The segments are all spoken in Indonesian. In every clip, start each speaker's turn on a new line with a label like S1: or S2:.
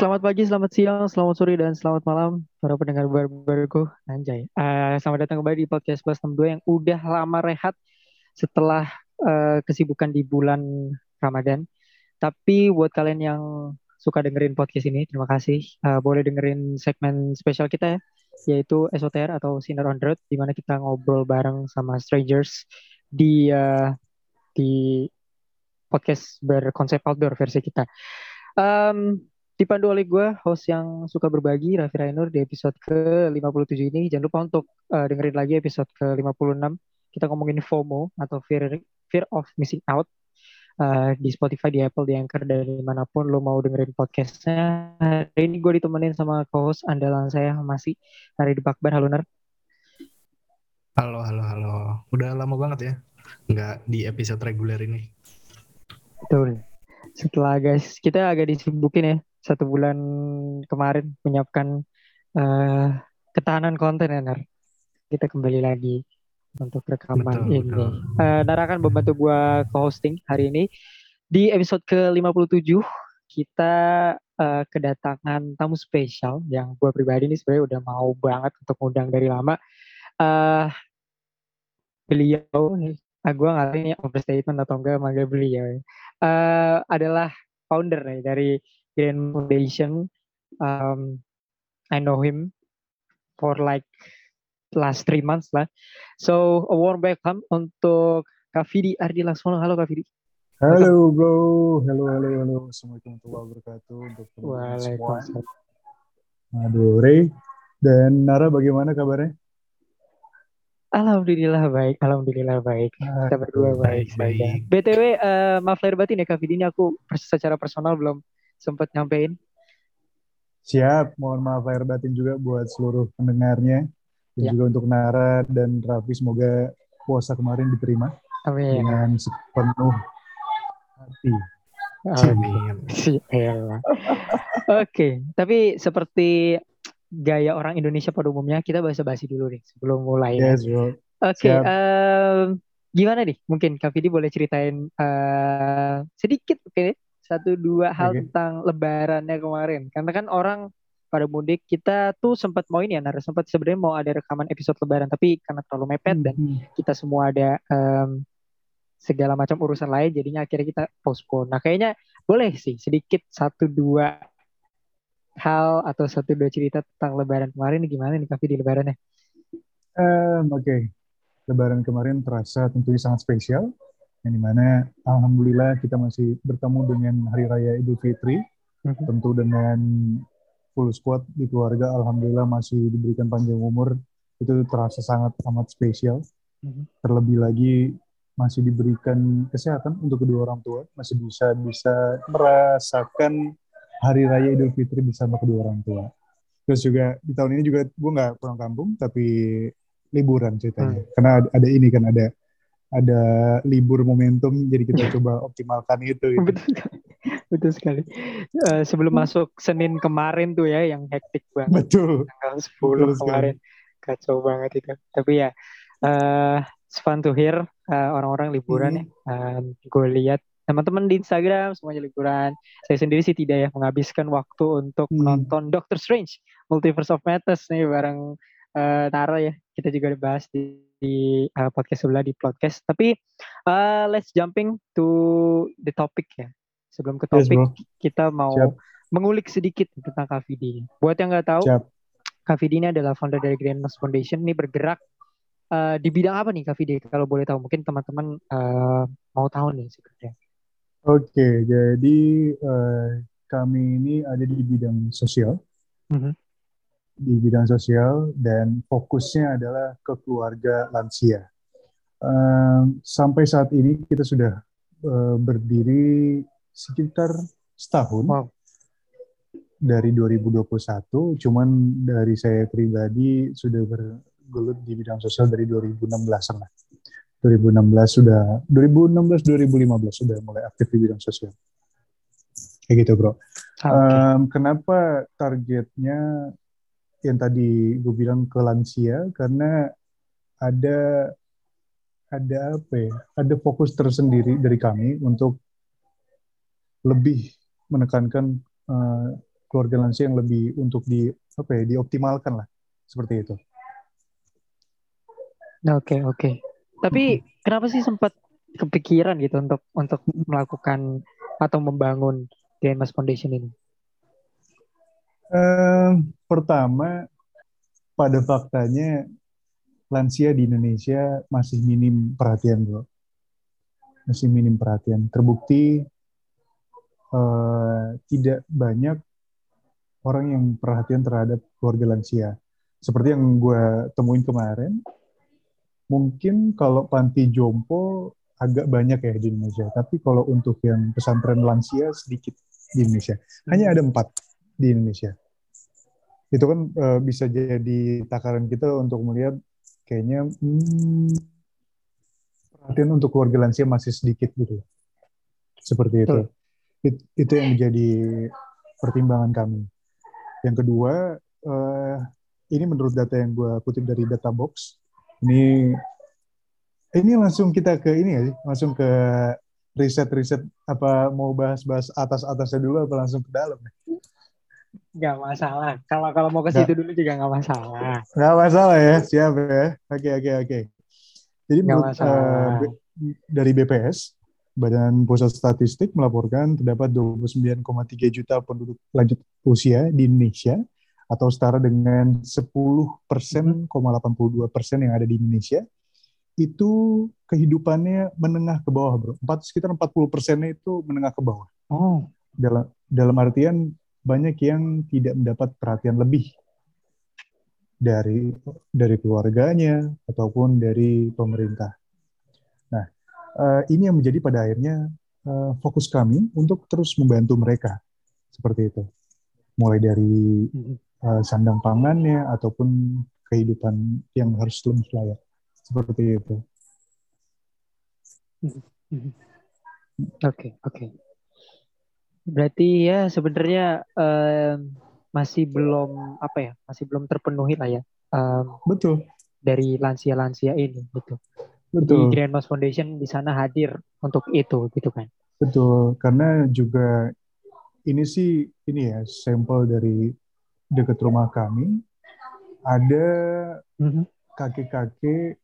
S1: Selamat pagi, selamat siang, selamat sore, dan selamat malam para pendengar baru-baruku. Anjay. Eh, selamat datang kembali di podcast Plus 62 yang udah lama rehat setelah eh, kesibukan di bulan Ramadan. Tapi buat kalian yang suka dengerin podcast ini, terima kasih. Eh, boleh dengerin segmen spesial kita ya, yaitu SOTR atau Sinner on Road, di mana kita ngobrol bareng sama strangers di eh, di podcast berkonsep outdoor versi kita. Em, dipandu oleh gue, host yang suka berbagi, Raffi Rainur, di episode ke-57 ini. Jangan lupa untuk eh, dengerin lagi episode ke-56. Kita ngomongin FOMO atau Fear, Fear of Missing Out eh, di Spotify, di Apple, di Anchor, dan di mana pun lo mau dengerin podcastnya. Hari ini gue ditemenin sama co-host andalan saya, masih Hari di Bakbar. Halo, Nar.
S2: Halo, halo, halo. Udah lama banget ya, nggak di episode reguler ini.
S1: Betul. Setelah guys, kita agak disibukin ya satu bulan kemarin menyiapkan eh, ketahanan konten ya, Nar. Kita kembali lagi untuk rekaman
S2: Betul,
S1: ini.
S2: betul.
S1: Eh, Nar akan membantu gua co-hosting hari ini. Di episode ke-57 kita eh, kedatangan tamu spesial yang gua pribadi ini sebenarnya udah mau banget untuk ngundang dari lama. Eh beliau, ah, gue nggak tahu ini overstatement atau enggak manggil beliau. ya. Eh, adalah founder nih dari Grand Foundation. Um, I know him for like last three months lah. So a warm welcome untuk Kak Fidi Ardi Laksono. Halo Kak Fidi.
S3: Halo bro, halo halo halo, assalamualaikum warahmatullahi wabarakatuh untuk semua.
S1: Waalaikumsalam.
S3: Aduh Ray dan Nara bagaimana kabarnya?
S1: Alhamdulillah baik, alhamdulillah baik. Kita berdua baik
S2: Baik, baik.
S1: BTW, eh, maaf lahir batin ya Kak Fidi, ini aku secara personal belum sempat nyampein.
S3: Siap, mohon maaf lahir batin juga buat seluruh pendengarnya dan
S1: Ya.
S3: juga untuk Nara dan Raffi semoga puasa kemarin diterima
S1: Amin.
S3: dengan sepenuh hati.
S1: Amin. Oke, tapi seperti gaya orang Indonesia pada umumnya, kita basa-basi dulu nih sebelum mulai.
S3: Yes bro.
S1: Oke, em, gimana nih? Mungkin Kak Vidi boleh ceritain eh, sedikit, oke, satu dua hal
S3: Oke.
S1: tentang Lebarannya kemarin. Karena kan orang pada mudik, kita tuh sempat mau ini ya, Nar, sempat sebenarnya mau ada rekaman episode Lebaran, tapi karena terlalu mepet dan
S3: Hmm.
S1: kita semua ada em, segala macam urusan lain, jadinya akhirnya kita postpone. Nah, kayaknya boleh sih sedikit satu dua hal atau satu dua cerita tentang Lebaran kemarin gimana nih Kak Vidi Lebarannya?
S3: Em, Oke, Lebaran kemarin terasa tentunya sangat spesial, yang di mana Alhamdulillah kita masih bertemu dengan Hari Raya Idul Fitri,
S1: Mhm.
S3: tentu dengan full squad di keluarga, Alhamdulillah masih diberikan panjang umur, itu terasa sangat amat spesial.
S1: Mhm.
S3: Terlebih lagi masih diberikan kesehatan untuk kedua orang tua, masih bisa bisa merasakan Hari Raya Idul Fitri bersama kedua orang tua. Terus juga di tahun ini juga gue nggak pulang kampung, tapi liburan ceritanya. Karena ada, ada ini kan ada ada libur momentum, jadi kita coba optimalkan itu. gitu.
S1: Betul sekali. Betul sekali. Eh, sebelum masuk Senin kemarin tuh ya yang hektik banget
S3: Betul.
S1: tanggal 10
S3: Betul sekali.
S1: kemarin. Kacau banget itu. Tapi ya eh it's fun to hear eh, orang-orang liburan ya. gue lihat teman-teman di Instagram semuanya liburan. Saya sendiri sih tidak ya menghabiskan waktu untuk
S3: Hmm.
S1: menonton Doctor Strange Multiverse of Madness nih bareng Tara ya. Kita juga udah bahas di, di, eh, podcast sebelah di podcast. Tapi eh, let's jumping to the topic ya. Sebelum ke
S3: Yes,
S1: topik
S3: bro.
S1: kita mau
S3: Siap.
S1: mengulik sedikit tentang KVD. Buat yang nggak tahu,
S3: Siap.
S1: KVD ini adalah founder dari Grandmas Foundation. Ini bergerak eh, di bidang apa nih KVD? Kalau boleh tahu, mungkin teman-teman eh, mau tahu nih sebenarnya.
S3: Oke, jadi eh, kami ini ada di bidang sosial,
S1: Mhm.
S3: Di bidang sosial dan fokusnya adalah ke keluarga lansia. Em, sampai saat ini kita sudah eh, berdiri sekitar setahun
S1: Wow.
S3: dari 2021, cuman dari saya pribadi sudah bergelut di bidang sosial dari 2016 lah. 2016 sudah 2016 2015 sudah mulai aktif di bidang sosial. Kayak gitu, Bro.
S1: Ah, Oke.
S3: Em, kenapa targetnya yang tadi gue bilang ke lansia karena ada ada apa ya? Ada fokus tersendiri dari kami untuk lebih menekankan eh, keluarga lansia yang lebih untuk di apa ya dioptimalkan lah seperti itu.
S1: Oke oke. Tapi kenapa sih sempat kepikiran gitu untuk untuk melakukan atau membangun Grandmas Foundation ini?
S3: Um, pertama, pada faktanya lansia di Indonesia masih minim perhatian, bro. Masih minim perhatian. Terbukti uh, tidak banyak orang yang perhatian terhadap keluarga lansia. Seperti yang gue temuin kemarin, mungkin kalau panti jompo agak banyak ya di Indonesia. Tapi kalau untuk yang pesantren lansia sedikit di Indonesia. Hanya ada empat di Indonesia. Itu kan uh, bisa jadi takaran kita untuk melihat kayaknya hmm, perhatian untuk keluarga lansia masih sedikit gitu. Seperti itu. It, itu yang menjadi pertimbangan kami. Yang kedua, uh, ini menurut data yang gue kutip dari data box. Ini ini langsung kita ke ini ya, langsung ke riset-riset apa mau bahas-bahas atas-atasnya dulu apa langsung ke dalam?
S1: Gak masalah. Kalau kalau mau ke situ dulu juga gak masalah.
S3: Gak masalah ya, siap ya. Oke oke oke. Jadi
S1: gak menurut uh,
S3: dari BPS, Badan Pusat Statistik melaporkan terdapat 29,3 juta penduduk lanjut usia di Indonesia atau setara dengan 10 persen, 82 persen yang ada di Indonesia itu kehidupannya menengah ke bawah, bro. Empat, sekitar 40 persennya itu menengah ke bawah.
S1: Oh.
S3: Dalam dalam artian banyak yang tidak mendapat perhatian lebih dari dari keluarganya ataupun dari pemerintah. Nah, uh, ini yang menjadi pada akhirnya uh, fokus kami untuk terus membantu mereka seperti itu, mulai dari uh, sandang pangannya ataupun kehidupan yang harus lebih layak seperti itu.
S1: Oke, okay, oke. Okay. Berarti ya sebenarnya um, masih belum apa ya, masih belum terpenuhi lah ya. Um,
S3: Betul.
S1: Dari lansia-lansia ini, gitu.
S3: Betul.
S1: Di Grandmas Foundation di sana hadir untuk itu, gitu kan?
S3: Betul, karena juga ini sih ini ya sampel dari dekat rumah kami ada mm-hmm. kakek-kakek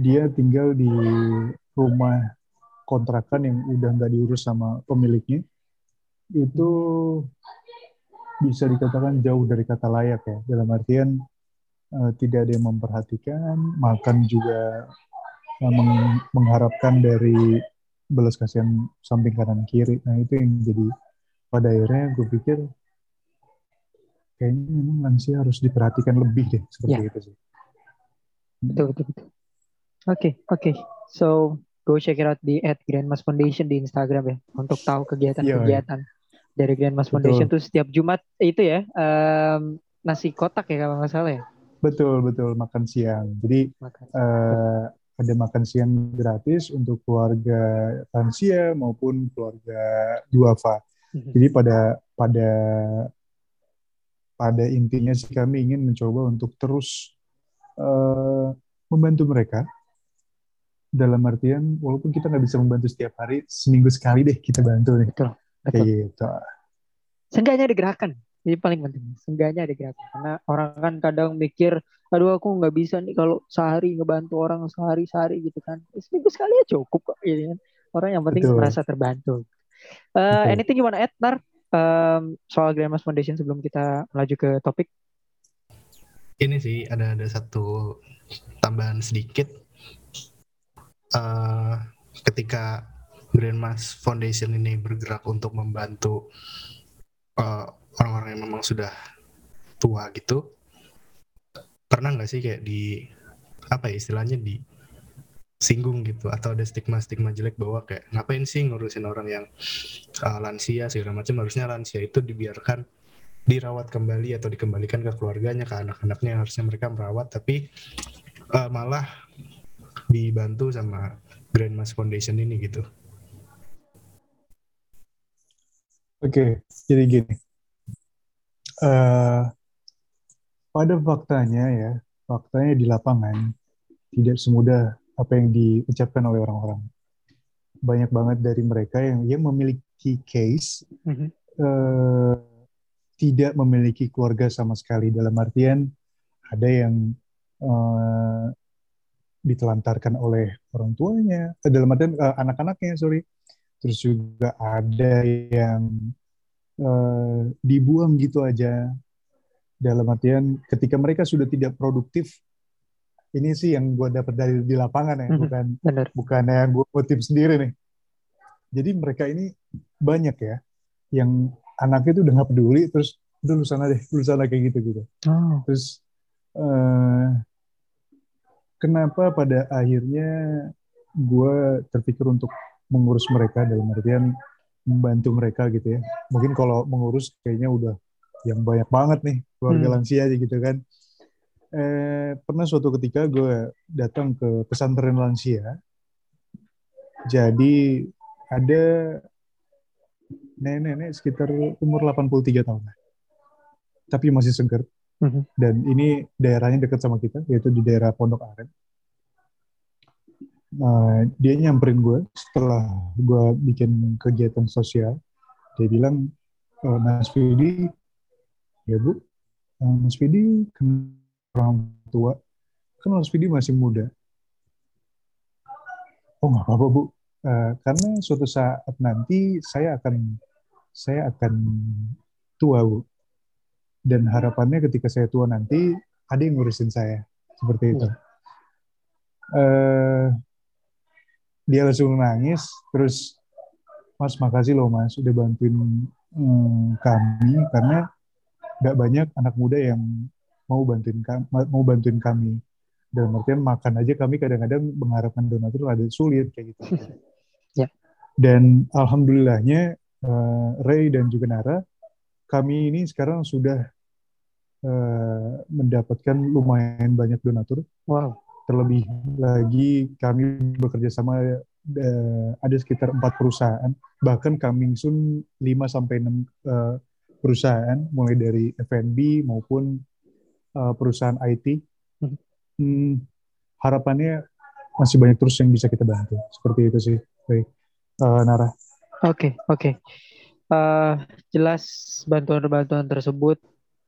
S3: dia tinggal di rumah kontrakan yang udah nggak diurus sama pemiliknya itu bisa dikatakan jauh dari kata layak ya dalam artian uh, tidak ada yang memperhatikan makan juga uh, meng mengharapkan dari belas kasihan samping kanan kiri nah itu yang jadi pada akhirnya gue pikir kayaknya memang lansia harus diperhatikan lebih deh seperti ya. itu sih
S1: betul betul betul Oke, okay, oke. Okay. So, go check it out di at Grandmas Foundation di Instagram ya untuk tahu kegiatan-kegiatan yeah, dari Grandmas Foundation tuh setiap Jumat itu ya um, nasi kotak ya kalau nggak salah ya.
S3: Betul betul makan siang. Jadi makan. Uh, ada makan siang gratis untuk keluarga lansia maupun keluarga duafa. Mm-hmm. Jadi pada pada pada intinya sih kami ingin mencoba untuk terus uh, membantu mereka dalam artian walaupun kita nggak bisa membantu setiap hari seminggu sekali deh kita bantu nih
S1: betul, betul.
S3: gitu
S1: seenggaknya ada gerakan. Ini paling penting. Seenggaknya ada gerakan. Karena orang kan kadang mikir aduh aku nggak bisa nih kalau sehari ngebantu orang sehari sehari gitu kan. Ya, seminggu sekali ya cukup kok ini kan. Orang yang penting betul. merasa terbantu. Uh, anything you wanna add Nar? Um, soal Grandmas Foundation sebelum kita melaju ke topik?
S2: Ini sih ada ada satu tambahan sedikit. Uh, ketika Grandmas Foundation ini bergerak untuk membantu eh, orang-orang yang memang sudah tua gitu, pernah nggak sih kayak di apa ya istilahnya di singgung gitu? Atau ada stigma-stigma jelek bahwa kayak ngapain sih ngurusin orang yang uh, lansia segala macam? Harusnya lansia itu dibiarkan dirawat kembali atau dikembalikan ke keluarganya ke anak-anaknya. Harusnya mereka merawat tapi uh, malah dibantu sama Grandmas Foundation ini gitu.
S3: Oke, jadi gini. Uh, pada faktanya ya, faktanya di lapangan tidak semudah apa yang diucapkan oleh orang-orang. Banyak banget dari mereka yang yang memiliki case mm -hmm. uh, tidak memiliki keluarga sama sekali dalam artian ada yang eh, ditelantarkan oleh orang tuanya dalam artian eh, anak-anaknya sorry terus juga ada yang eh, dibuang gitu aja dalam artian ketika mereka sudah tidak produktif ini sih yang gue dapat dari di lapangan ya
S1: Mhm.
S3: bukan
S1: Benar.
S3: bukan yang gue kutip sendiri nih jadi mereka ini banyak ya yang anaknya itu udah nggak peduli terus udah lu sana deh lu sana kayak gitu gitu
S1: Oh,
S3: terus eh, kenapa pada akhirnya gue terpikir untuk mengurus mereka dalam artian membantu mereka gitu ya. Mungkin kalau mengurus kayaknya udah yang banyak banget nih keluarga
S1: Hmm.
S3: lansia aja gitu kan. Eh, pernah suatu ketika gue datang ke pesantren lansia. Jadi ada nenek-nenek sekitar umur 83 tahun. Tapi masih seger.
S1: Mhm.
S3: dan ini daerahnya dekat sama kita yaitu di daerah Pondok Aren Nah, dia nyamperin gue setelah gue bikin kegiatan sosial. Dia bilang "Eh, Mas Fidi. Ya bu. Eh, Mas Fidi kenal orang tua. Kan Mas Fidi masih muda. Oh nggak apa-apa bu. Eh, karena suatu saat nanti saya akan saya akan tua bu. Dan harapannya ketika saya tua nanti ada yang ngurusin saya. Seperti itu. Eh, dia langsung nangis terus Mas makasih loh Mas udah bantuin mm, kami karena nggak banyak anak muda yang mau bantuin kami, mau bantuin kami dalam artian makan aja kami kadang-kadang mengharapkan donatur ada sulit kayak gitu.
S1: Ya.
S3: Dan alhamdulillahnya eh, Ray dan juga Nara kami ini sekarang sudah eh, mendapatkan lumayan banyak donatur
S1: wow.
S3: Terlebih lagi kami bekerja sama eh, ada sekitar empat perusahaan bahkan coming soon 5 sampai 6 eh, perusahaan mulai dari F&B maupun eh, perusahaan IT
S1: Hmm.
S3: Hmm, harapannya masih banyak terus yang bisa kita bantu seperti itu sih Ray. Eh, Nara
S1: Oke, oke. Eh, jelas bantuan-bantuan tersebut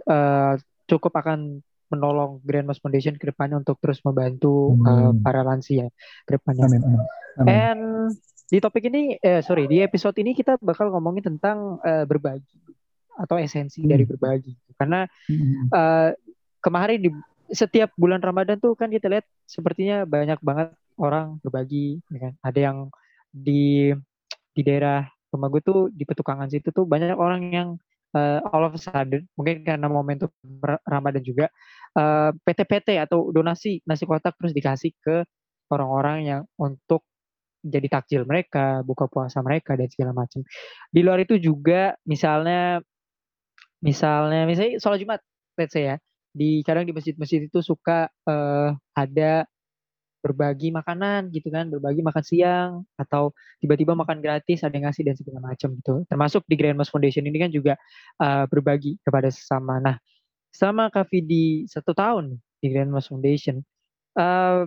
S1: eh, cukup akan menolong Grand Mas Foundation ke depannya untuk terus membantu eh,
S3: Amin.
S1: para lansia ke depannya.
S3: amin amin, amin.
S1: And di topik ini, eh sorry, di episode ini kita bakal ngomongin tentang eh, berbagi atau esensi dari
S3: Hmm.
S1: berbagi. Karena
S3: Hmm,
S1: eh, kemarin di setiap bulan Ramadan tuh kan kita lihat sepertinya banyak banget orang berbagi, ya kan? Ada yang di di daerah rumah gue tuh di Petukangan situ tuh banyak orang yang eh, all of a sudden mungkin karena momentum Ra- Ramadan juga PT-PT atau donasi nasi kotak terus dikasih ke orang-orang yang untuk jadi takjil mereka, buka puasa mereka dan segala macam. Di luar itu juga misalnya misalnya misalnya sholat Jumat, let's say ya, di kadang di masjid-masjid itu suka eh, ada berbagi makanan gitu kan, berbagi makan siang atau tiba-tiba makan gratis ada yang ngasih dan segala macam gitu. Termasuk di Grand Mas Foundation ini kan juga eh, berbagi kepada sesama. Nah, sama Kak Vidi satu tahun di Grand Mas Foundation, eh,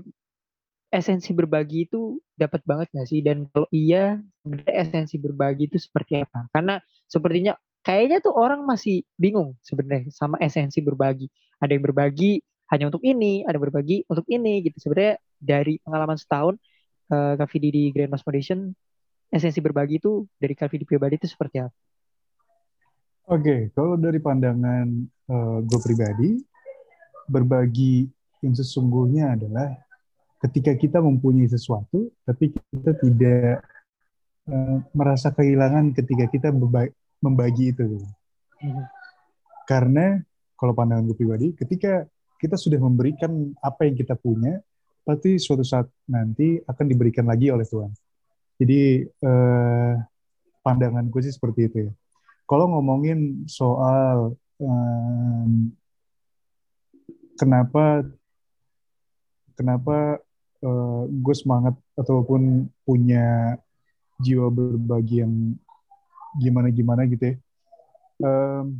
S1: esensi berbagi itu dapat banget nggak sih? Dan kalau iya, esensi berbagi itu seperti apa? Karena sepertinya kayaknya tuh orang masih bingung sebenarnya sama esensi berbagi. Ada yang berbagi hanya untuk ini, ada yang berbagi untuk ini gitu. Sebenarnya dari pengalaman setahun eh, Kak Vidi di Grand Mas Foundation, esensi berbagi itu dari Kak Vidi pribadi itu seperti apa?
S3: Oke, kalau dari pandangan eh, gue pribadi, berbagi yang sesungguhnya adalah ketika kita mempunyai sesuatu, tapi kita tidak eh, merasa kehilangan ketika kita membagi itu.
S1: Mhm.
S3: Karena kalau pandangan gue pribadi, ketika kita sudah memberikan apa yang kita punya, pasti suatu saat nanti akan diberikan lagi oleh Tuhan. Jadi eh, pandangan gue sih seperti itu ya. Kalau ngomongin soal em, kenapa kenapa eh, gue semangat ataupun punya jiwa berbagi yang gimana-gimana gitu ya. Em,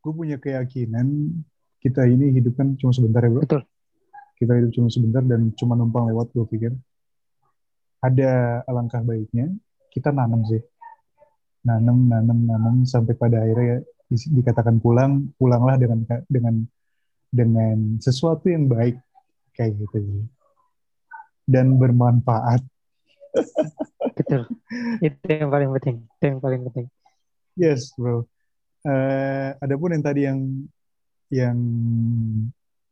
S3: gue punya keyakinan kita ini hidup kan cuma sebentar ya bro.
S1: Betul.
S3: Kita hidup cuma sebentar dan cuma numpang lewat gue pikir. Ada alangkah baiknya kita nanam sih. Nanam nanam nanam sampai pada akhirnya di- dikatakan pulang pulanglah dengan dengan dengan sesuatu yang baik kayak gitu dan bermanfaat
S1: Betul. Itu yang paling penting. Itu yang paling penting.
S3: yes bro Eh adapun yang tadi yang yang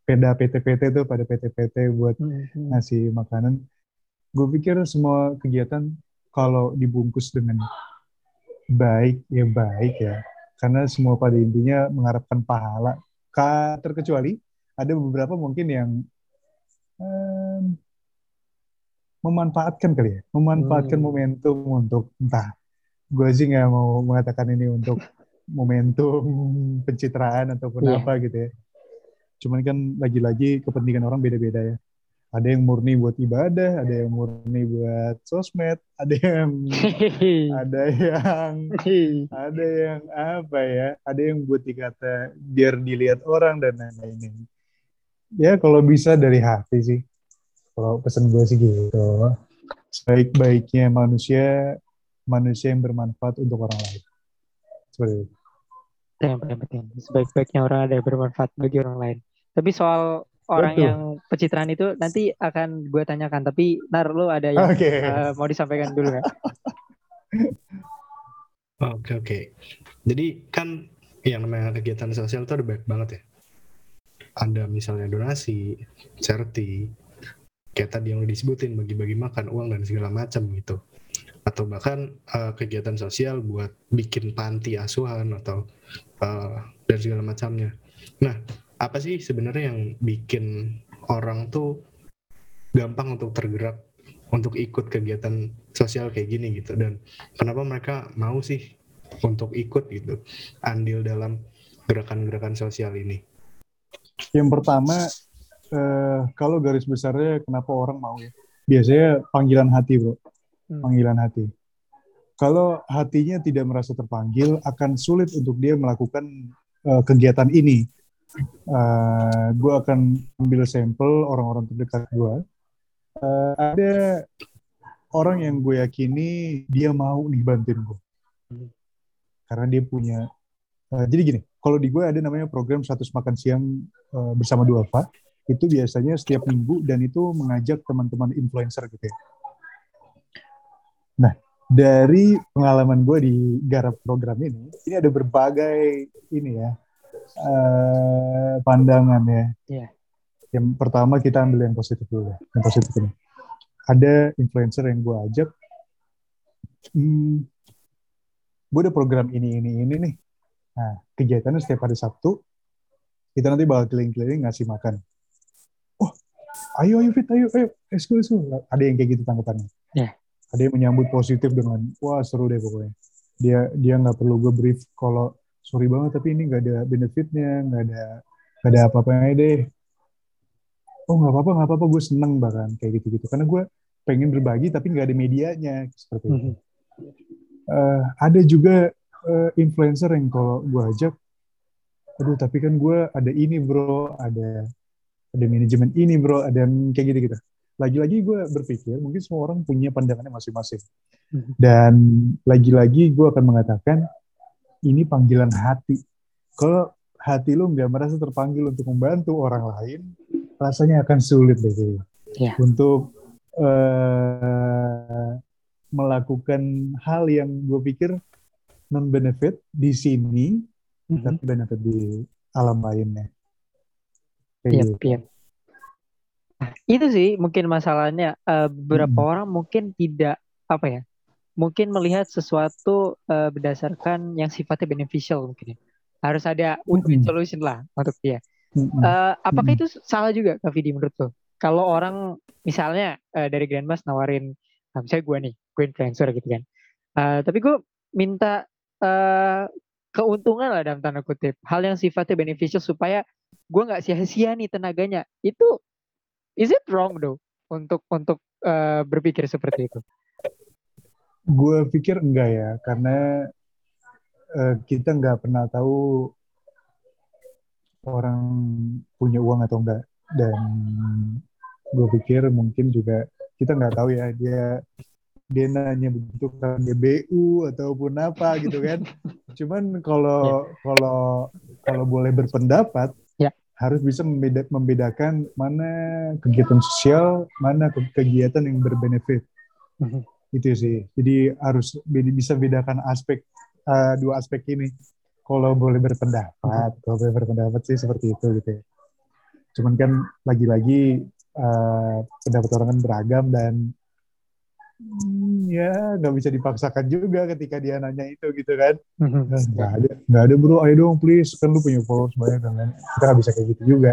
S3: peda PT-PT tuh pada PT-PT buat
S1: Mhm.
S3: ngasih makanan gue pikir semua kegiatan kalau dibungkus dengan baik ya baik ya. Karena semua pada intinya mengharapkan pahala. Ka, terkecuali ada beberapa mungkin yang em, memanfaatkan kali ya. Memanfaatkan
S1: Hmm.
S3: momentum untuk entah gue sih nggak mau mengatakan ini untuk momentum pencitraan ataupun
S1: Iya.
S3: apa gitu ya. Cuman kan lagi-lagi kepentingan orang beda-beda ya ada yang murni buat ibadah ada yang murni buat sosmed ada yang ada yang ada yang apa ya ada yang buat dikata biar dilihat orang dan lain-lain. Ya kalau bisa dari hati sih. Kalau pesan gue sih gitu. Sebaik-baiknya manusia manusia yang bermanfaat untuk orang lain. Seperti itu.
S1: Itu yang paling penting. Sebaik-baiknya orang ada yang bermanfaat bagi orang lain. Tapi soal orang
S3: Betul.
S1: yang pencitraan itu nanti akan gue tanyakan. Tapi nar lu ada yang
S3: oke
S1: eh, mau disampaikan dulu nggak?
S2: Oke oke. Jadi kan yang namanya kegiatan sosial itu ada banyak banget ya. Ada misalnya donasi, charity, kayak tadi yang udah disebutin bagi-bagi makan, uang dan segala macam gitu. Atau bahkan eh, kegiatan sosial buat bikin panti asuhan atau eh, dan segala macamnya. Nah, apa sih sebenarnya yang bikin orang tuh gampang untuk tergerak untuk ikut kegiatan sosial kayak gini gitu? Dan kenapa mereka mau sih untuk ikut gitu andil dalam gerakan-gerakan sosial ini?
S3: Yang pertama eh, kalau garis besarnya kenapa orang mau ya? Biasanya panggilan hati bro.
S1: Hmm.
S3: panggilan hati. Kalau hatinya tidak merasa terpanggil akan sulit untuk dia melakukan eh, kegiatan ini Eh, gue akan ambil sampel orang-orang terdekat gue Eh, ada orang yang gue yakini dia mau nih bantuin gue karena dia punya eh, jadi gini kalau di gue ada namanya program 100 makan siang eh, bersama Duafa itu biasanya setiap minggu dan itu mengajak teman-teman influencer gitu ya. Nah dari pengalaman gue di garap program ini ini ada berbagai ini ya eh, pandangan ya
S1: Iya.
S3: yang pertama kita ambil yang positif dulu ya yang positif ini ada influencer yang gue ajak hmm, gue ada program ini ini ini nih nah kegiatannya setiap hari Sabtu kita nanti bakal keliling-keliling ngasih makan oh ayo ayo fit ayo ayo let's go. ada yang kayak gitu tanggapannya
S1: Iya.
S3: ada yang menyambut positif dengan wah seru deh pokoknya dia dia nggak perlu gue brief kalau sorry banget tapi ini nggak ada benefitnya nggak ada nggak ada apa-apanya deh. Oh nggak apa-apa nggak apa-apa gue seneng bahkan kayak gitu-gitu. Karena gue pengen berbagi tapi nggak ada medianya seperti itu.
S1: Mhm.
S3: Eh, ada juga eh, influencer yang kalau gue ajak aduh tapi kan gue ada ini bro ada ada manajemen ini bro ada yang kayak gitu gitu lagi-lagi gue berpikir mungkin semua orang punya pandangannya masing-masing.
S1: Mhm.
S3: dan lagi-lagi gue akan mengatakan ini panggilan hati kalau hati lu nggak merasa terpanggil untuk membantu orang lain rasanya akan sulit deh.
S1: Iya.
S3: untuk eh, melakukan hal yang gue pikir non benefit di sini
S1: Mhm.
S3: tapi benefit di alam lainnya.
S1: Iya,
S3: gitu.
S1: iya. Nah, itu sih mungkin masalahnya eh, beberapa
S3: Mm.
S1: orang mungkin tidak apa ya, mungkin melihat sesuatu eh, berdasarkan yang sifatnya beneficial mungkin ya. Harus ada win-win
S3: Mm-mm.
S1: solution lah untuk dia.
S3: Mm-mm.
S1: Eh, apakah
S3: Mm-mm.
S1: itu salah juga Kak Vidi menurut lo? Kalau orang misalnya eh, dari Grandmas nawarin, nah, misalnya gue nih, gue influencer gitu kan. Eh, tapi gue minta eh, keuntungan lah dalam tanda kutip, hal yang sifatnya beneficial supaya gue nggak sia-sia nih tenaganya. Itu is it wrong though untuk untuk eh, berpikir seperti itu?
S3: Gue pikir enggak ya, karena eh, kita nggak pernah tahu orang punya uang atau enggak. Dan gue pikir mungkin juga kita nggak tahu ya dia denanya begitu kan DBU ataupun apa gitu kan. Cuman kalau kalau kalau boleh berpendapat
S1: Ya.
S3: harus bisa membeda- membedakan mana kegiatan sosial, mana ke- kegiatan yang berbenefit.
S1: Mhm.
S3: Itu sih. Jadi harus bisa bedakan aspek eh, dua aspek ini. Kalau boleh berpendapat, kalau boleh berpendapat sih seperti itu gitu ya. Cuman kan lagi-lagi eh, pendapat orang kan beragam dan hmm, ya nggak bisa dipaksakan juga ketika dia nanya itu gitu kan.
S1: Mhm.
S3: Nggak ada, nggak ada bro, ayo dong please, kan lu punya followers banyak kan. kan. Kita nggak bisa kayak gitu juga.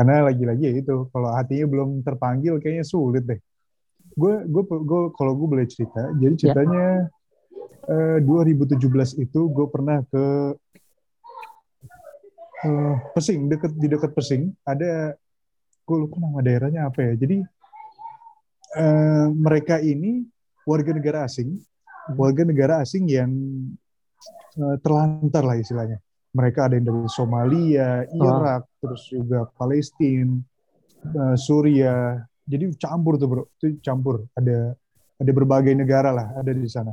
S3: Karena lagi-lagi ya itu, kalau hatinya belum terpanggil kayaknya sulit deh. Gue, gue, gue kalau gue boleh cerita, jadi ceritanya eh, 2017 itu gue pernah ke eh, Pesing, deket di dekat Pesing ada, gue lupa nama daerahnya apa ya. Jadi eh, mereka ini warga negara asing, warga negara asing yang eh, terlantar lah istilahnya. Mereka ada yang dari Somalia, Irak, terus juga Palestina, eh, Suria. Jadi campur tuh bro, itu campur. Ada ada berbagai negara lah ada di sana.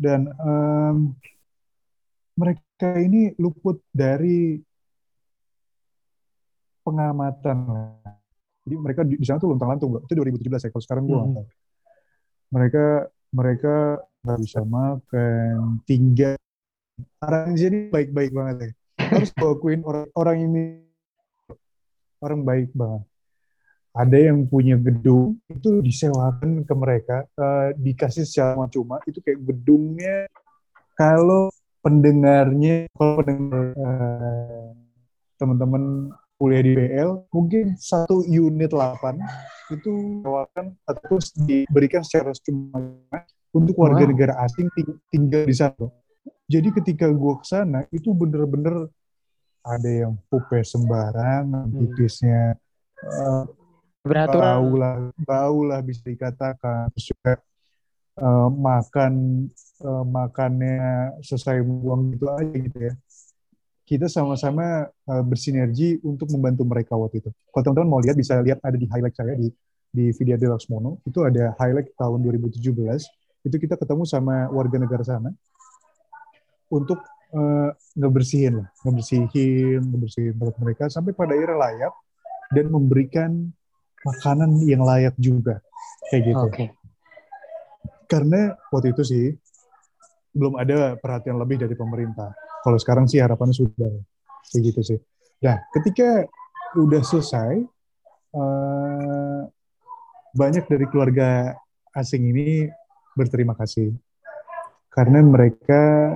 S3: Dan em, mereka ini luput dari pengamatan. Jadi mereka di, di sana tuh lontang-lantung bro. Itu 2017 ya. Kalau sekarang gue
S1: Hmm.
S3: Mereka mereka nggak bisa makan, tinggal orang jadi baik-baik banget ya. Harus gue akuin orang orang ini orang baik banget. Ada yang punya gedung itu disewakan ke mereka, eh, dikasih secara cuma itu kayak gedungnya kalau pendengarnya kalau pendengar eh, teman-teman kuliah di BL mungkin satu unit 8 itu sewakan atau diberikan secara cuma untuk warga
S1: Wow.
S3: negara asing ting- tinggal di sana. Jadi ketika gue ke sana itu bener-bener ada yang pupe sembarangan,
S1: Hmm.
S3: pipisnya eh,
S1: Beraturan.
S3: bau lah, bau lah bisa dikatakan. Terus eh, makan eh, makannya selesai buang gitu aja gitu ya. Kita sama-sama eh, bersinergi untuk membantu mereka waktu itu. Kalau teman-teman mau lihat bisa lihat ada di highlight saya di di video di Laksmono itu ada highlight tahun 2017 itu kita ketemu sama warga negara sana untuk eh, ngebersihin lah, ngebersihin, ngebersihin tempat mereka sampai pada akhirnya layak dan memberikan makanan yang layak juga kayak gitu.
S1: Oke.
S3: Karena waktu itu sih belum ada perhatian lebih dari pemerintah. Kalau sekarang sih harapannya sudah kayak gitu sih. Nah, ketika udah selesai, eh, banyak dari keluarga asing ini berterima kasih karena mereka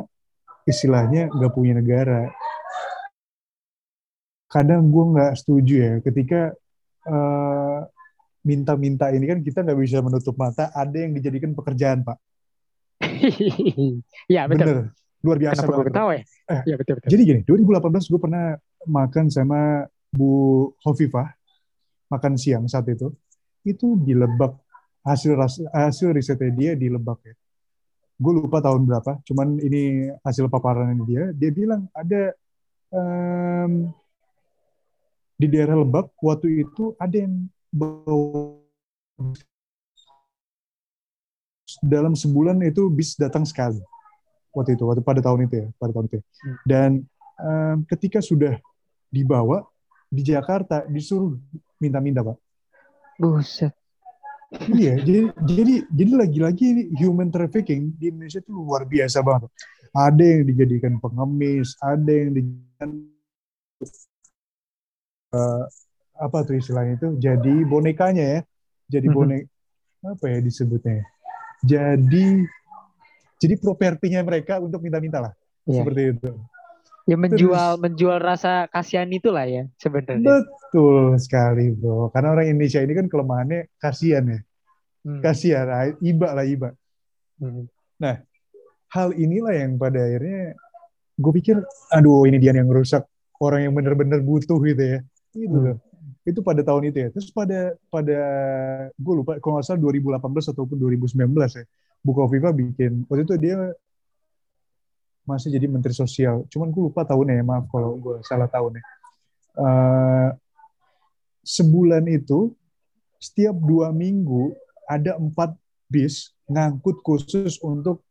S3: istilahnya nggak punya negara. Kadang gue nggak setuju ya ketika eh, minta-minta ini kan kita nggak bisa menutup mata ada yang dijadikan pekerjaan pak.
S1: ya betul.
S3: Bener, luar biasa
S1: Kenapa
S3: banget.
S1: ketawa ya?
S3: Eh,
S1: Iya betul betul.
S3: Jadi gini, 2018 gue pernah makan sama Bu Hovifah, makan siang saat itu, itu di Lebak, hasil hasil risetnya dia di Lebak ya. Gue lupa tahun berapa, cuman ini hasil paparan dia, dia bilang ada em, di daerah Lebak waktu itu ada yang bawa dalam sebulan itu bis datang sekali. Waktu itu waktu pada tahun itu ya pada tahun itu ya. dan em, ketika sudah dibawa di Jakarta disuruh minta-minta pak.
S1: Buset.
S3: iya jadi jadi jadi lagi-lagi human trafficking di Indonesia itu luar biasa banget. Ada yang dijadikan pengemis ada yang dijadikan eh, apa tuh istilahnya itu jadi bonekanya ya jadi
S1: Mhm.
S3: bonek apa ya disebutnya ya? jadi jadi propertinya mereka untuk minta-minta lah
S1: Iya.
S3: seperti itu
S1: Ya menjual
S3: Terus-
S1: menjual rasa kasihan itulah ya sebenarnya.
S3: Betul sekali, bro. Karena orang Indonesia ini kan kelemahannya kasihan ya.
S1: Hmm.
S3: Kasihan, ah, iba lah iba.
S1: Hmm.
S3: Hal inilah yang pada akhirnya gue pikir, aduh ini dia yang rusak orang yang bener-bener butuh gitu ya. Itu
S1: Hmm.
S3: loh. Itu pada tahun itu ya. Terus pada pada gue lupa kalau nggak salah 2018 ataupun 2019 ya. Bukoviva bikin waktu itu dia masih jadi Menteri Sosial. Cuman gue lupa tahunnya ya, maaf kalau gue salah tahun ya. Eh, sebulan itu setiap dua minggu ada empat bis ngangkut khusus untuk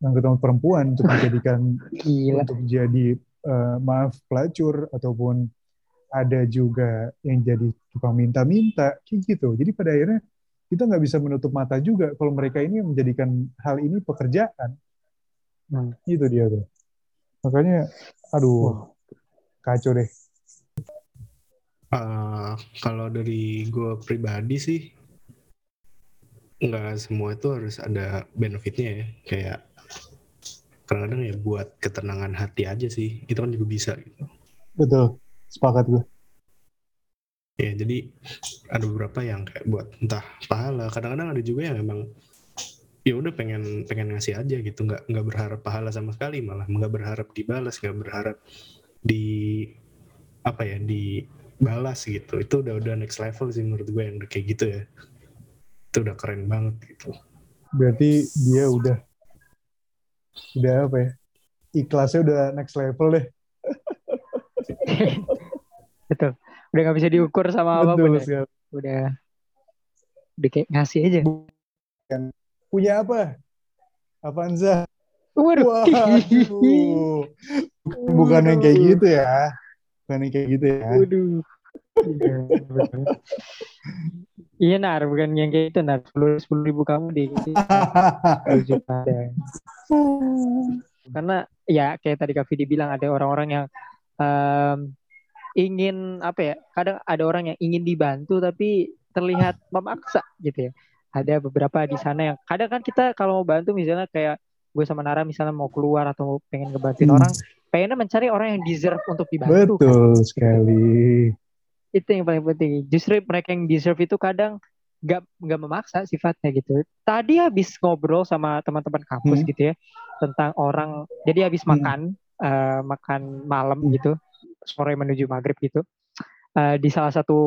S3: ngangkut perempuan untuk dijadikan
S1: Gila.
S3: untuk jadi eh, maaf pelacur ataupun ada juga yang jadi tukang minta-minta kayak gitu. Jadi pada akhirnya kita nggak bisa menutup mata juga kalau mereka ini menjadikan hal ini pekerjaan.
S1: Hmm.
S3: Gitu dia tuh. Makanya, aduh, kacau deh.
S2: Eh, kalau dari gue pribadi sih nggak semua itu harus ada benefitnya ya kayak kadang-kadang ya buat ketenangan hati aja sih itu kan juga bisa gitu
S3: Betul, sepakat gue.
S2: ya jadi ada beberapa yang kayak buat entah pahala kadang-kadang ada juga yang emang ya udah pengen pengen ngasih aja gitu nggak nggak berharap pahala sama sekali malah nggak berharap dibalas nggak berharap di apa ya dibalas gitu itu udah udah next level sih menurut gue yang udah kayak gitu ya itu udah keren banget gitu
S3: Berarti dia udah, udah apa ya? Ikhlasnya udah next level deh.
S1: Betul. Udah nggak bisa diukur sama apa pun
S3: Betul
S1: ya. Udah udah kayak ngasih aja.
S3: Punya apa? Avanza.
S1: Waduh.
S3: Waduh. Bukan yang kayak gitu ya. Bukan yang kayak gitu ya.
S1: Waduh. Iya. Iya nar, bukan yang kayak itu nar. Sepuluh sepuluh ribu kamu di juta. Karena ya kayak tadi Kak Vidi bilang ada orang-orang yang em, ingin apa ya? Kadang ada orang yang ingin dibantu tapi terlihat memaksa gitu ya. Ada beberapa di sana yang kadang kan kita kalau mau bantu misalnya kayak gue sama Nara misalnya mau keluar atau pengen ngebantuin
S3: Hmm.
S1: orang, pengennya mencari orang yang deserve untuk dibantu. kan.
S3: Betul sekali.
S1: itu yang paling penting justru mereka yang deserve itu kadang nggak nggak memaksa sifatnya gitu tadi habis ngobrol sama teman-teman kampus
S3: Hmm.
S1: gitu ya tentang orang jadi habis
S3: Hmm.
S1: makan eh, makan malam
S3: Hmm.
S1: gitu sore menuju maghrib gitu. Eh, di salah satu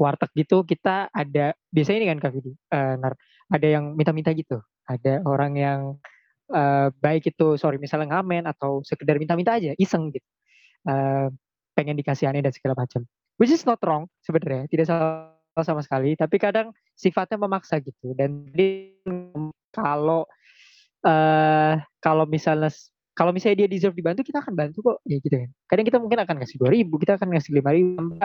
S1: warteg gitu kita ada biasanya ini kan Kak Vidi? Nar, ada yang minta-minta gitu. Ada orang yang eh, baik itu sorry misalnya ngamen atau sekedar minta-minta aja iseng gitu. Eh, pengen dikasihani dan segala macam. Which is not wrong sebenarnya tidak salah sama sekali. Tapi kadang sifatnya memaksa gitu. Dan kalau eh kalau misalnya kalau misalnya dia deserve dibantu kita akan bantu kok. Ya gitu kan. Kadang kita mungkin akan kasih dua ribu kita akan kasih lima ribu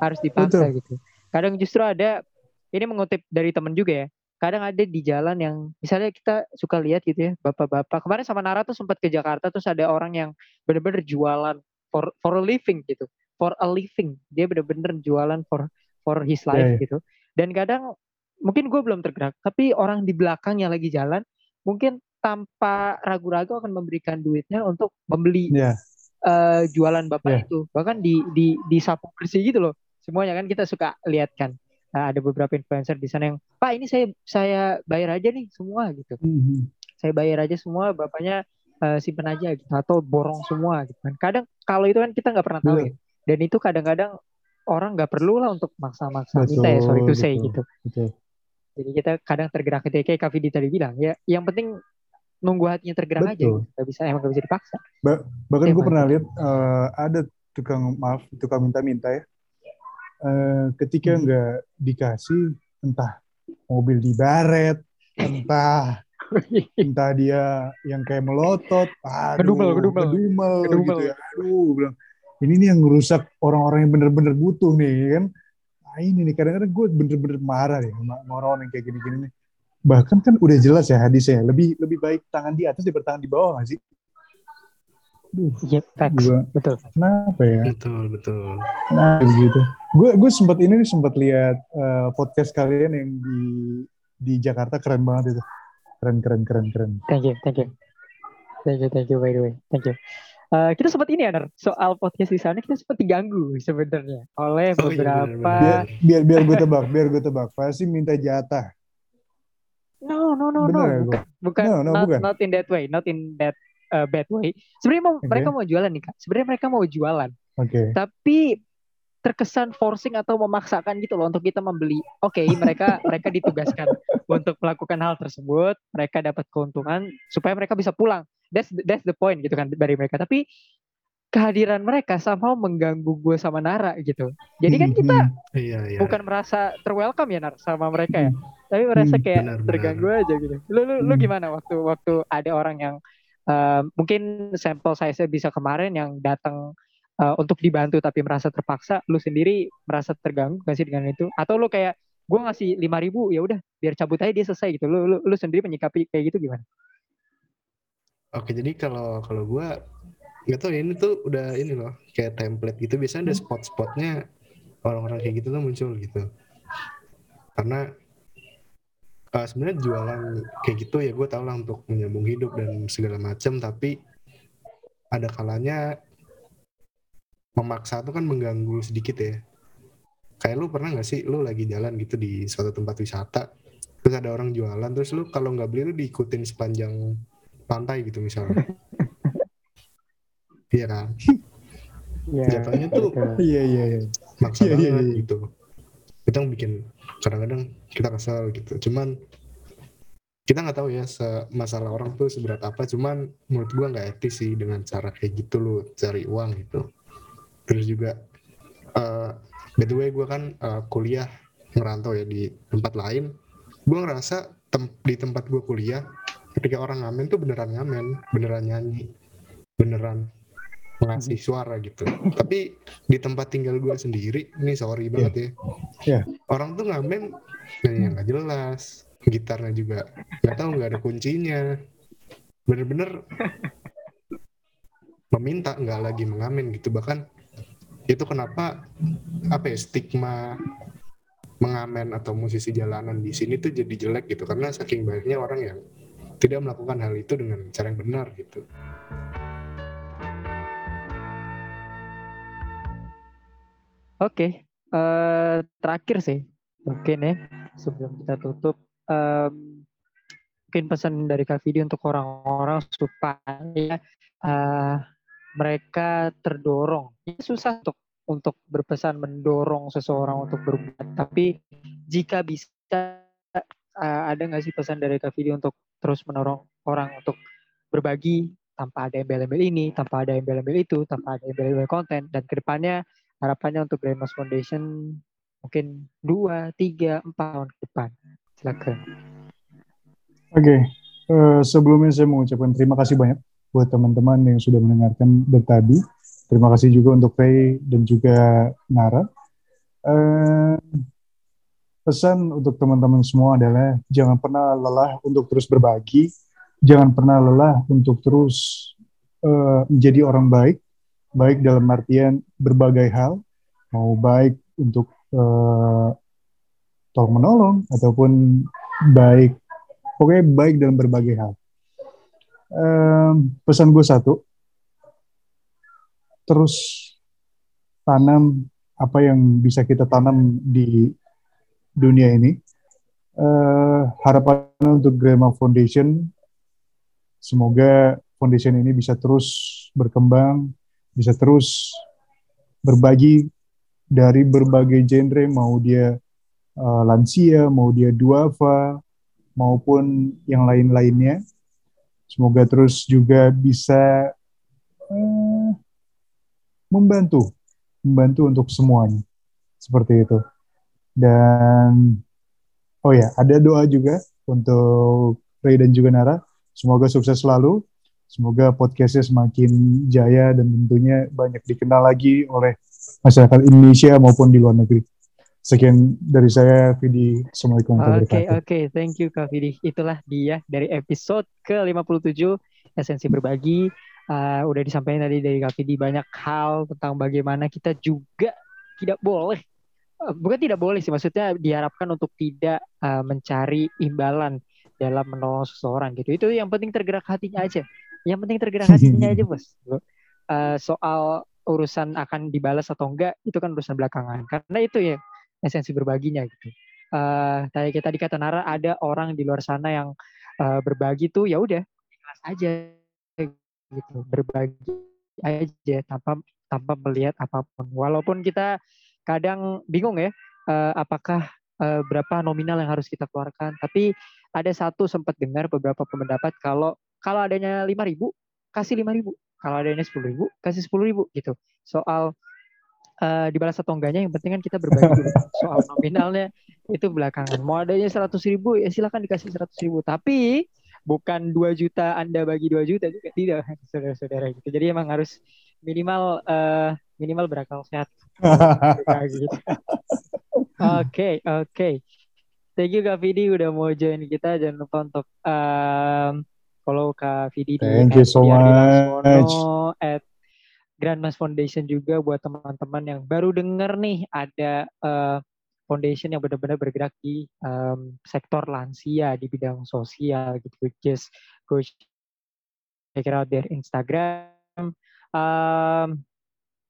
S1: harus dipaksa gitu. Kadang justru ada ini mengutip dari temen juga ya kadang ada di jalan yang misalnya kita suka lihat gitu ya bapak-bapak. Kemarin sama Nara tuh sempat ke Jakarta terus ada orang yang bener-bener jualan for for a living gitu. For a living. Dia bener-bener jualan for for his life
S3: Iya, iya.
S1: gitu. Dan kadang mungkin gue belum tergerak tapi orang di belakang yang lagi jalan mungkin tanpa ragu-ragu akan memberikan duitnya untuk membeli
S3: Ya,
S1: eh, jualan bapak
S3: Iya.
S1: itu. Bahkan di di di sapu bersih gitu loh. Semuanya kan kita suka lihat kan. Nah, ada beberapa influencer di sana yang pak ini saya saya bayar aja nih semua gitu.
S3: Mhm.
S1: saya bayar aja semua bapaknya eh, simpen aja gitu. Atau borong semua gitu kan. Kadang kalau itu kan kita nggak pernah tahu
S3: Betul.
S1: ya. Dan itu kadang-kadang orang nggak perlu lah untuk maksa-maksa minta ya sorry to say gitu.
S3: betul.
S1: jadi kita kadang tergerak. Ketika kayak Kak Vidi tadi bilang ya yang penting nunggu hatinya tergerak aja
S3: Betul.
S1: gitu. Gak bisa emang gak bisa dipaksa
S3: Bahkan
S1: Iya,
S3: gue pernah lihat eh, ada tukang maaf tukang minta-minta ya. Eh, ketika
S1: Hmm.
S3: nggak dikasih entah mobil dibaret, entah entah dia yang kayak melotot, aduh,
S1: Kedumel, kedumel.
S3: kedumel
S1: Kedumel.
S3: gitu ya. Aduh, bilang ini nih yang ngerusak orang-orang yang bener-bener butuh nih kan. Nah ini nih kadang-kadang gue bener-bener marah nih sama sama orang-orang yang kayak gini-gini nih. Bahkan kan udah jelas ya hadisnya, lebih lebih baik tangan di atas daripada tangan di bawah nggak sih? Duh,
S1: Iya, facts.
S3: Gua-
S1: betul
S3: kenapa ya?
S2: betul betul
S3: Nah, gitu. Gue gue sempat ini nih sempat lihat eh, podcast kalian yang di di Jakarta keren banget itu. Keren keren keren keren.
S1: thank you thank you thank you thank you by the way thank you Eh, kita sempat ini ya Nar, soal podcast di sana kita sempat diganggu sebenarnya oleh
S2: Oh, iya,
S1: beberapa.
S3: Biar biar biar gue tebak, biar gue tebak. Pasti minta jatah.
S1: No no no no
S3: Bener ya,
S1: bukan bukan
S3: No, no,
S1: not
S3: bukan.
S1: not in that way not in that uh, bad way sebenarnya mau
S3: Oke.
S1: mereka mau jualan nih kak sebenarnya mereka mau jualan
S3: Oke.
S1: tapi terkesan forcing atau memaksakan gitu loh untuk kita membeli. Oke, mereka mereka ditugaskan untuk melakukan hal tersebut, mereka dapat keuntungan supaya mereka bisa pulang. That's the- that's the point gitu kan dari mereka. Tapi kehadiran mereka sama mengganggu gue sama Nara gitu. Jadi kan kita
S2: Iya, iya.
S1: bukan merasa terwelcome ya Nar sama mereka ya, tapi merasa
S3: Hmm,
S1: kayak
S2: benar,
S1: terganggu aja gitu. Lu lu, lu
S3: Hmm.
S1: gimana waktu waktu ada orang yang eh, mungkin sampel saya bisa kemarin yang datang eh, untuk dibantu tapi merasa terpaksa, lu sendiri merasa terganggu gak sih dengan itu? Atau lu kayak gue ngasih lima ribu ya udah biar cabut aja dia selesai gitu. Lu lu, lu sendiri menyikapi kayak gitu gimana?
S2: Oke, jadi kalau kalau gua nggak tahu ya, ini tuh udah ini loh kayak template gitu. Biasanya ada spot-spotnya orang-orang kayak gitu tuh muncul gitu. Karena eh, sebenarnya jualan kayak gitu ya gue tau lah untuk menyambung hidup dan segala macam. Tapi ada kalanya memaksa tuh kan mengganggu sedikit ya. Kayak lu pernah nggak sih lu lagi jalan gitu di suatu tempat wisata, terus ada orang jualan, terus lu kalau nggak beli lu diikutin sepanjang pantai gitu misalnya. Iya kan?
S1: Ya,
S2: Jatuhnya tuh
S3: Iya iya iya.
S2: maksa
S3: Iya, iya,
S2: banget
S3: iya.
S2: gitu. Kita bikin kadang-kadang kita kesel gitu. Cuman kita nggak tahu ya se- masalah orang tuh seberat apa. Cuman menurut gua nggak etis sih dengan cara kayak gitu lu cari uang gitu. Terus juga eh by the way gua kan eh, kuliah ngerantau ya di tempat lain. Gua ngerasa tem- di tempat gua kuliah ketika orang ngamen tuh beneran ngamen, beneran nyanyi, beneran ngasih suara gitu. Tapi di tempat tinggal gue sendiri, ini sorry banget ya.
S3: Iya.
S2: Orang tuh ngamen nyanyi yang nggak jelas, gitarnya juga nggak tahu nggak ada kuncinya. Bener-bener meminta nggak lagi mengamen gitu. Bahkan itu kenapa apa ya stigma mengamen atau musisi jalanan di sini tuh jadi jelek gitu karena saking banyaknya orang yang tidak melakukan hal itu dengan cara yang benar gitu.
S1: Oke, eh, terakhir sih mungkin ya sebelum kita tutup, em, mungkin pesan dari Kak Vidi untuk orang-orang supaya eh, mereka terdorong. Ini susah untuk untuk berpesan mendorong seseorang untuk berbuat, tapi jika bisa eh, ada nggak sih pesan dari Kak Vidi untuk terus mendorong orang untuk berbagi tanpa ada embel-embel ini, tanpa ada embel-embel itu, tanpa ada embel-embel konten, dan ke depannya harapannya untuk Grandmas Foundation mungkin dua, tiga, empat tahun ke depan. Silakan.
S3: Oke, eh, sebelumnya saya mengucapkan terima kasih banyak buat teman-teman yang sudah mendengarkan dari tadi. Terima kasih juga untuk Ray dan juga Nara. Eh, pesan untuk teman-teman semua adalah jangan pernah lelah untuk terus berbagi, jangan pernah lelah untuk terus eh, menjadi orang baik, baik dalam artian berbagai hal, mau baik untuk eh, tolong menolong ataupun baik pokoknya baik dalam berbagai hal. Em, pesan gue satu, terus tanam apa yang bisa kita tanam di dunia ini. Eh, harapannya untuk Grandma Foundation, semoga foundation ini bisa terus berkembang, bisa terus berbagi dari berbagai genre, mau dia eh, lansia, mau dia duafa, maupun yang lain-lainnya. Semoga terus juga bisa eh, membantu, membantu untuk semuanya. Seperti itu. Dan oh ya, ada doa juga untuk Ray dan juga Nara. Semoga sukses selalu. Semoga podcastnya semakin jaya dan tentunya banyak dikenal lagi oleh masyarakat Indonesia maupun di luar negeri. Sekian dari saya, Vidi. Assalamualaikum warahmatullahi
S1: Oke,
S3: wabarakatuh.
S1: oke. Thank you Kak Vidi. Itulah dia dari episode ke-57 Esensi Berbagi. Uh, udah disampaikan tadi dari Kak Vidi banyak hal tentang bagaimana kita juga tidak boleh uh, bukan tidak boleh sih maksudnya diharapkan untuk tidak uh, mencari imbalan dalam menolong seseorang gitu. Itu yang penting tergerak hatinya aja. Yang penting tergerak hatinya aja, Bos. Uh, soal urusan akan dibalas atau enggak itu kan urusan belakangan. Karena itu ya esensi berbaginya gitu. Uh, tadi kita dikata Nara ada orang di luar sana yang uh, berbagi tuh ya udah ikhlas aja gitu berbagi aja tanpa tanpa melihat apa pun walaupun kita kadang bingung ya uh, apakah uh, berapa nominal yang harus kita keluarkan tapi ada satu sempat dengar beberapa pendapat kalau kalau adanya lima ribu kasih lima ribu kalau ada ini sepuluh ribu kasih sepuluh ribu gitu soal uh, dibalas atau enggaknya yang penting kan kita berbagi dulu soal nominalnya itu belakangan mau adanya seratus ribu ya silahkan dikasih seratus ribu tapi bukan dua juta anda bagi dua juta juga tidak saudara-saudara gitu jadi emang harus minimal uh, minimal berakal sehat gitu. Oke, oke. Thank you Kak Vidi udah mau join kita. Jangan lupa untuk um, follow Kak Vidi
S3: di Thank you so much.
S1: at Grandmas Foundation juga buat teman-teman yang baru denger nih ada uh, foundation yang benar-benar bergerak di um, sektor lansia di bidang sosial gitu. Just go check out their Instagram. Um,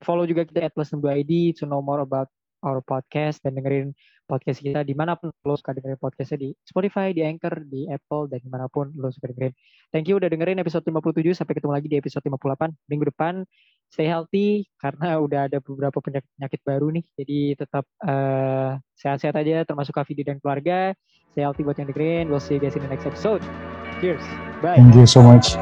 S1: follow juga kita at plus ID to know more about our podcast dan dengerin podcast kita di mana pun lo suka dengerin podcastnya di Spotify, di Anchor, di Apple, dan di mana pun lo suka dengerin. Thank you udah dengerin episode 57, sampai ketemu lagi di episode 58 minggu depan. Stay healthy, karena udah ada beberapa penyakit, baru nih, jadi tetap uh, sehat-sehat aja, termasuk Kak dan keluarga. Stay healthy buat yang dengerin, we'll see you guys in the next episode. Cheers, bye.
S3: Thank you so much.